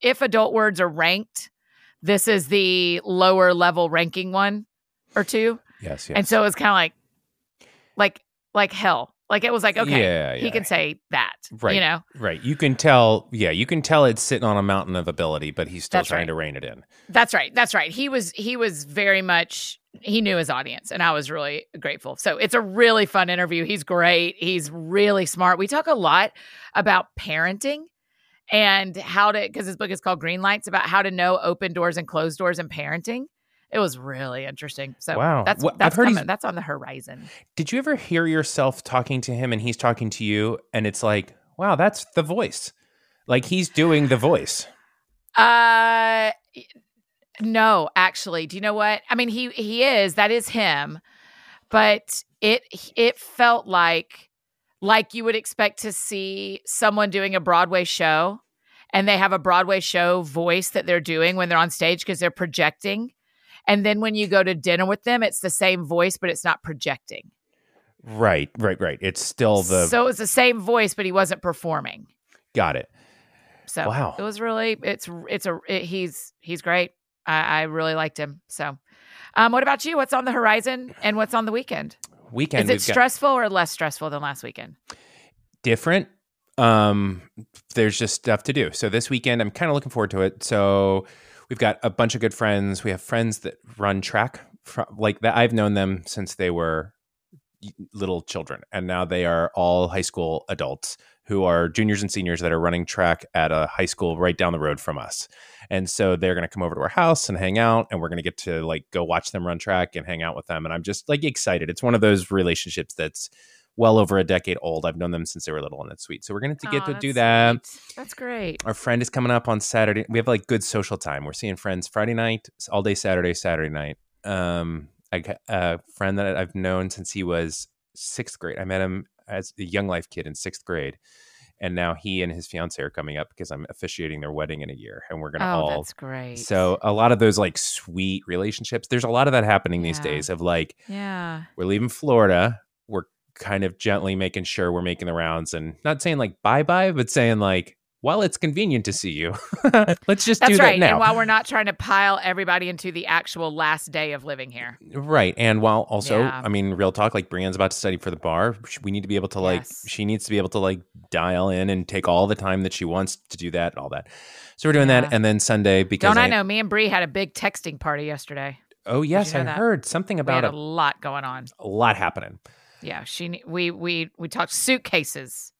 [SPEAKER 1] if adult words are ranked, this is the lower level ranking one or two.
[SPEAKER 2] Yes. Yes.
[SPEAKER 1] And so it was kind of like, like, like hell. Like it was like, okay,
[SPEAKER 2] Yeah,
[SPEAKER 1] he can say that,
[SPEAKER 2] Right.
[SPEAKER 1] You know,
[SPEAKER 2] right. You can tell. Yeah. You can tell it's sitting on a mountain of ability, but he's still
[SPEAKER 1] That's
[SPEAKER 2] trying
[SPEAKER 1] right.
[SPEAKER 2] to rein it in.
[SPEAKER 1] that's right. That's right. He was, he was very much, he knew his audience, and I was really grateful. So it's a really fun interview. He's great. He's really smart. We talk a lot about parenting and how to, because his book is called Green Lights, about how to know open doors and closed doors in parenting. It was really interesting. So
[SPEAKER 2] Wow.
[SPEAKER 1] that's
[SPEAKER 2] Well, I've
[SPEAKER 1] that's
[SPEAKER 2] heard
[SPEAKER 1] coming. That's on the horizon.
[SPEAKER 2] Did you ever hear yourself talking to him and he's talking to you, and it's like, wow, that's the voice. Like he's doing the voice.
[SPEAKER 1] Uh no, actually. Do you know what? I mean, he he is, that is him. But it it felt like like you would expect to see someone doing a Broadway show and they have a Broadway show voice that they're doing when they're on stage because they're projecting. And then when you go to dinner with them, it's the same voice, but it's not projecting.
[SPEAKER 2] Right. Right. Right. It's still the.
[SPEAKER 1] so it's the same voice, but he wasn't performing.
[SPEAKER 2] got it.
[SPEAKER 1] So
[SPEAKER 2] Wow.
[SPEAKER 1] it was really it's it's a it, he's he's great. I, I really liked him. So, um, what about you? What's on the horizon and what's on the weekend?
[SPEAKER 2] Weekend.
[SPEAKER 1] Is it
[SPEAKER 2] we've got-
[SPEAKER 1] stressful or less stressful than last weekend?
[SPEAKER 2] different. Um, there's just stuff to do. So this weekend, I'm kind of looking forward to it. So we've got a bunch of good friends. We have friends that run track, fro- like that. I've known them since they were little children, and now they are all high school adults who are juniors and seniors that are running track at a high school right down the road from us. And so they're going to come over to our house and hang out, and we're going to get to like go watch them run track and hang out with them. And I'm just like excited. It's one of those relationships that's well over a decade old. I've known them since they were little, and it's sweet. So we're going to get to do that.
[SPEAKER 1] sweet. That's great.
[SPEAKER 2] Our friend is coming up on Saturday. We have like good social time. We're seeing friends Friday night, all day Saturday, Saturday night. Um, I got a friend that I've known since he was sixth grade. I met him as a young life kid in sixth grade, and now he and his fiance are coming up because I'm officiating their wedding in a year, and we're gonna
[SPEAKER 1] Oh,
[SPEAKER 2] all.
[SPEAKER 1] that's great.
[SPEAKER 2] So a lot of those like sweet relationships. There's a lot of that happening these days. Of like
[SPEAKER 1] yeah,
[SPEAKER 2] we're leaving Florida. We're kind of gently making sure we're making the rounds and not saying like bye bye, but saying like, while it's convenient to see you, [LAUGHS] let's just do
[SPEAKER 1] that's
[SPEAKER 2] that
[SPEAKER 1] right.
[SPEAKER 2] now.
[SPEAKER 1] And while we're not trying to pile everybody into the actual last day of living here,
[SPEAKER 2] right. And while also,
[SPEAKER 1] Yeah.
[SPEAKER 2] I mean, real talk, like Brienne's about to study for the bar. We need to be able to like,
[SPEAKER 1] Yes.
[SPEAKER 2] she needs to be able to like dial in and take all the time that she wants to do that and all that. So we're doing
[SPEAKER 1] Yeah.
[SPEAKER 2] that. And then Sunday, because
[SPEAKER 1] don't I know? Me and Bree had a big texting party yesterday.
[SPEAKER 2] Oh, yes.
[SPEAKER 1] know
[SPEAKER 2] I
[SPEAKER 1] that?
[SPEAKER 2] heard something
[SPEAKER 1] We
[SPEAKER 2] about
[SPEAKER 1] had
[SPEAKER 2] a,
[SPEAKER 1] a lot going on.
[SPEAKER 2] a lot happening.
[SPEAKER 1] Yeah, she we we we talked suitcases.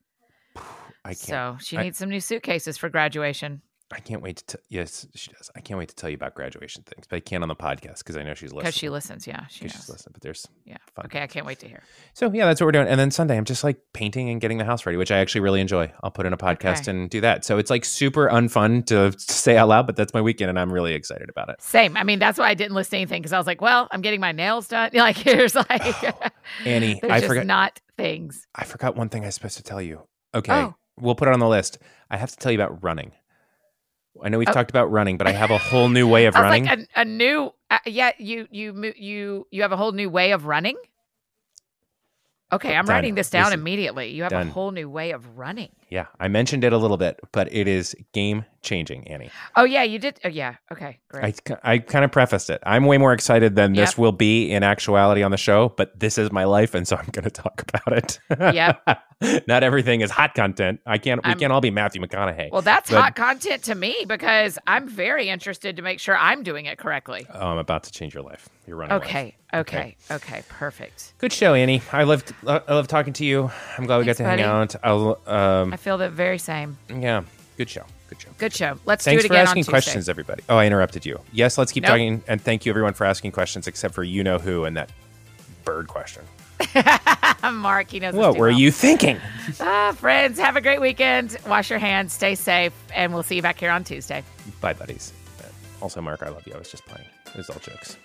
[SPEAKER 1] [SIGHS]
[SPEAKER 2] I can't.
[SPEAKER 1] So she
[SPEAKER 2] I,
[SPEAKER 1] needs some new suitcases for graduation.
[SPEAKER 2] I can't wait to. T- yes, she does. I can't wait to tell you about graduation things, but I can't on the podcast because I know she's listening.
[SPEAKER 1] because she listens. Yeah, she knows.
[SPEAKER 2] she's listening. But there's
[SPEAKER 1] Yeah.
[SPEAKER 2] fun
[SPEAKER 1] Okay, I can't wait to hear.
[SPEAKER 2] So yeah, that's what we're doing. And then Sunday, I'm just like painting and getting the house ready, which I actually really enjoy. I'll put in a podcast
[SPEAKER 1] Okay.
[SPEAKER 2] and do that. So it's like super unfun to say out loud, but that's my weekend, and I'm really excited about it.
[SPEAKER 1] Same. I mean, that's why I didn't list anything because I was like, well, I'm getting my nails done. [LAUGHS] Like, here's like,
[SPEAKER 2] oh,
[SPEAKER 1] Annie, [LAUGHS]
[SPEAKER 2] I
[SPEAKER 1] just
[SPEAKER 2] forgot.
[SPEAKER 1] not things.
[SPEAKER 2] I forgot one thing I was supposed to tell you. Okay,
[SPEAKER 1] Oh.
[SPEAKER 2] we'll put it on the list. I have to tell you about running. I know we've
[SPEAKER 1] Oh.
[SPEAKER 2] talked about running, but I have a [LAUGHS] whole new way of running.
[SPEAKER 1] like, a, a new, uh, yeah, you, you, you, you have a whole new way of running. Okay, I'm
[SPEAKER 2] Done.
[SPEAKER 1] writing this down
[SPEAKER 2] This
[SPEAKER 1] immediately. You have
[SPEAKER 2] done.
[SPEAKER 1] a whole new way of running.
[SPEAKER 2] Yeah, I mentioned it a little bit, but it is game changing, Annie.
[SPEAKER 1] Oh yeah, you did. Oh yeah. Okay, great.
[SPEAKER 2] I, I kind of prefaced it. I'm way more excited than this will be in actuality on the show, but this is my life, and so I'm going to talk about it.
[SPEAKER 1] Yep. [LAUGHS]
[SPEAKER 2] Not everything is hot content. I can't. We
[SPEAKER 1] I'm-
[SPEAKER 2] can't all be Matthew McConaughey.
[SPEAKER 1] well, that's
[SPEAKER 2] But-
[SPEAKER 1] hot content to me because I'm very interested to make sure I'm doing it correctly.
[SPEAKER 2] oh, I'm about to change your life. You're running. away.
[SPEAKER 1] Okay. Okay. Okay. Perfect.
[SPEAKER 2] Good show, Annie. I loved. I love talking to you. I'm glad we got to hang out. I'll. Um,
[SPEAKER 1] feel the very same.
[SPEAKER 2] yeah. Good show. Good show.
[SPEAKER 1] Good show. Let's
[SPEAKER 2] Thanks
[SPEAKER 1] do it
[SPEAKER 2] for
[SPEAKER 1] again
[SPEAKER 2] asking
[SPEAKER 1] on Tuesday.
[SPEAKER 2] questions, everybody. Oh, I interrupted you. Yes, let's keep
[SPEAKER 1] Nope.
[SPEAKER 2] talking. And thank you, everyone, for asking questions, except for you know who and that bird question. [LAUGHS]
[SPEAKER 1] Mark, he knows.
[SPEAKER 2] What were
[SPEAKER 1] well.
[SPEAKER 2] you thinking? [LAUGHS]
[SPEAKER 1] Ah, friends, have a great weekend. Wash your hands, stay safe, and we'll see you back here on Tuesday.
[SPEAKER 2] Bye, buddies. Also, Mark, I love you. I was just playing. It was all jokes.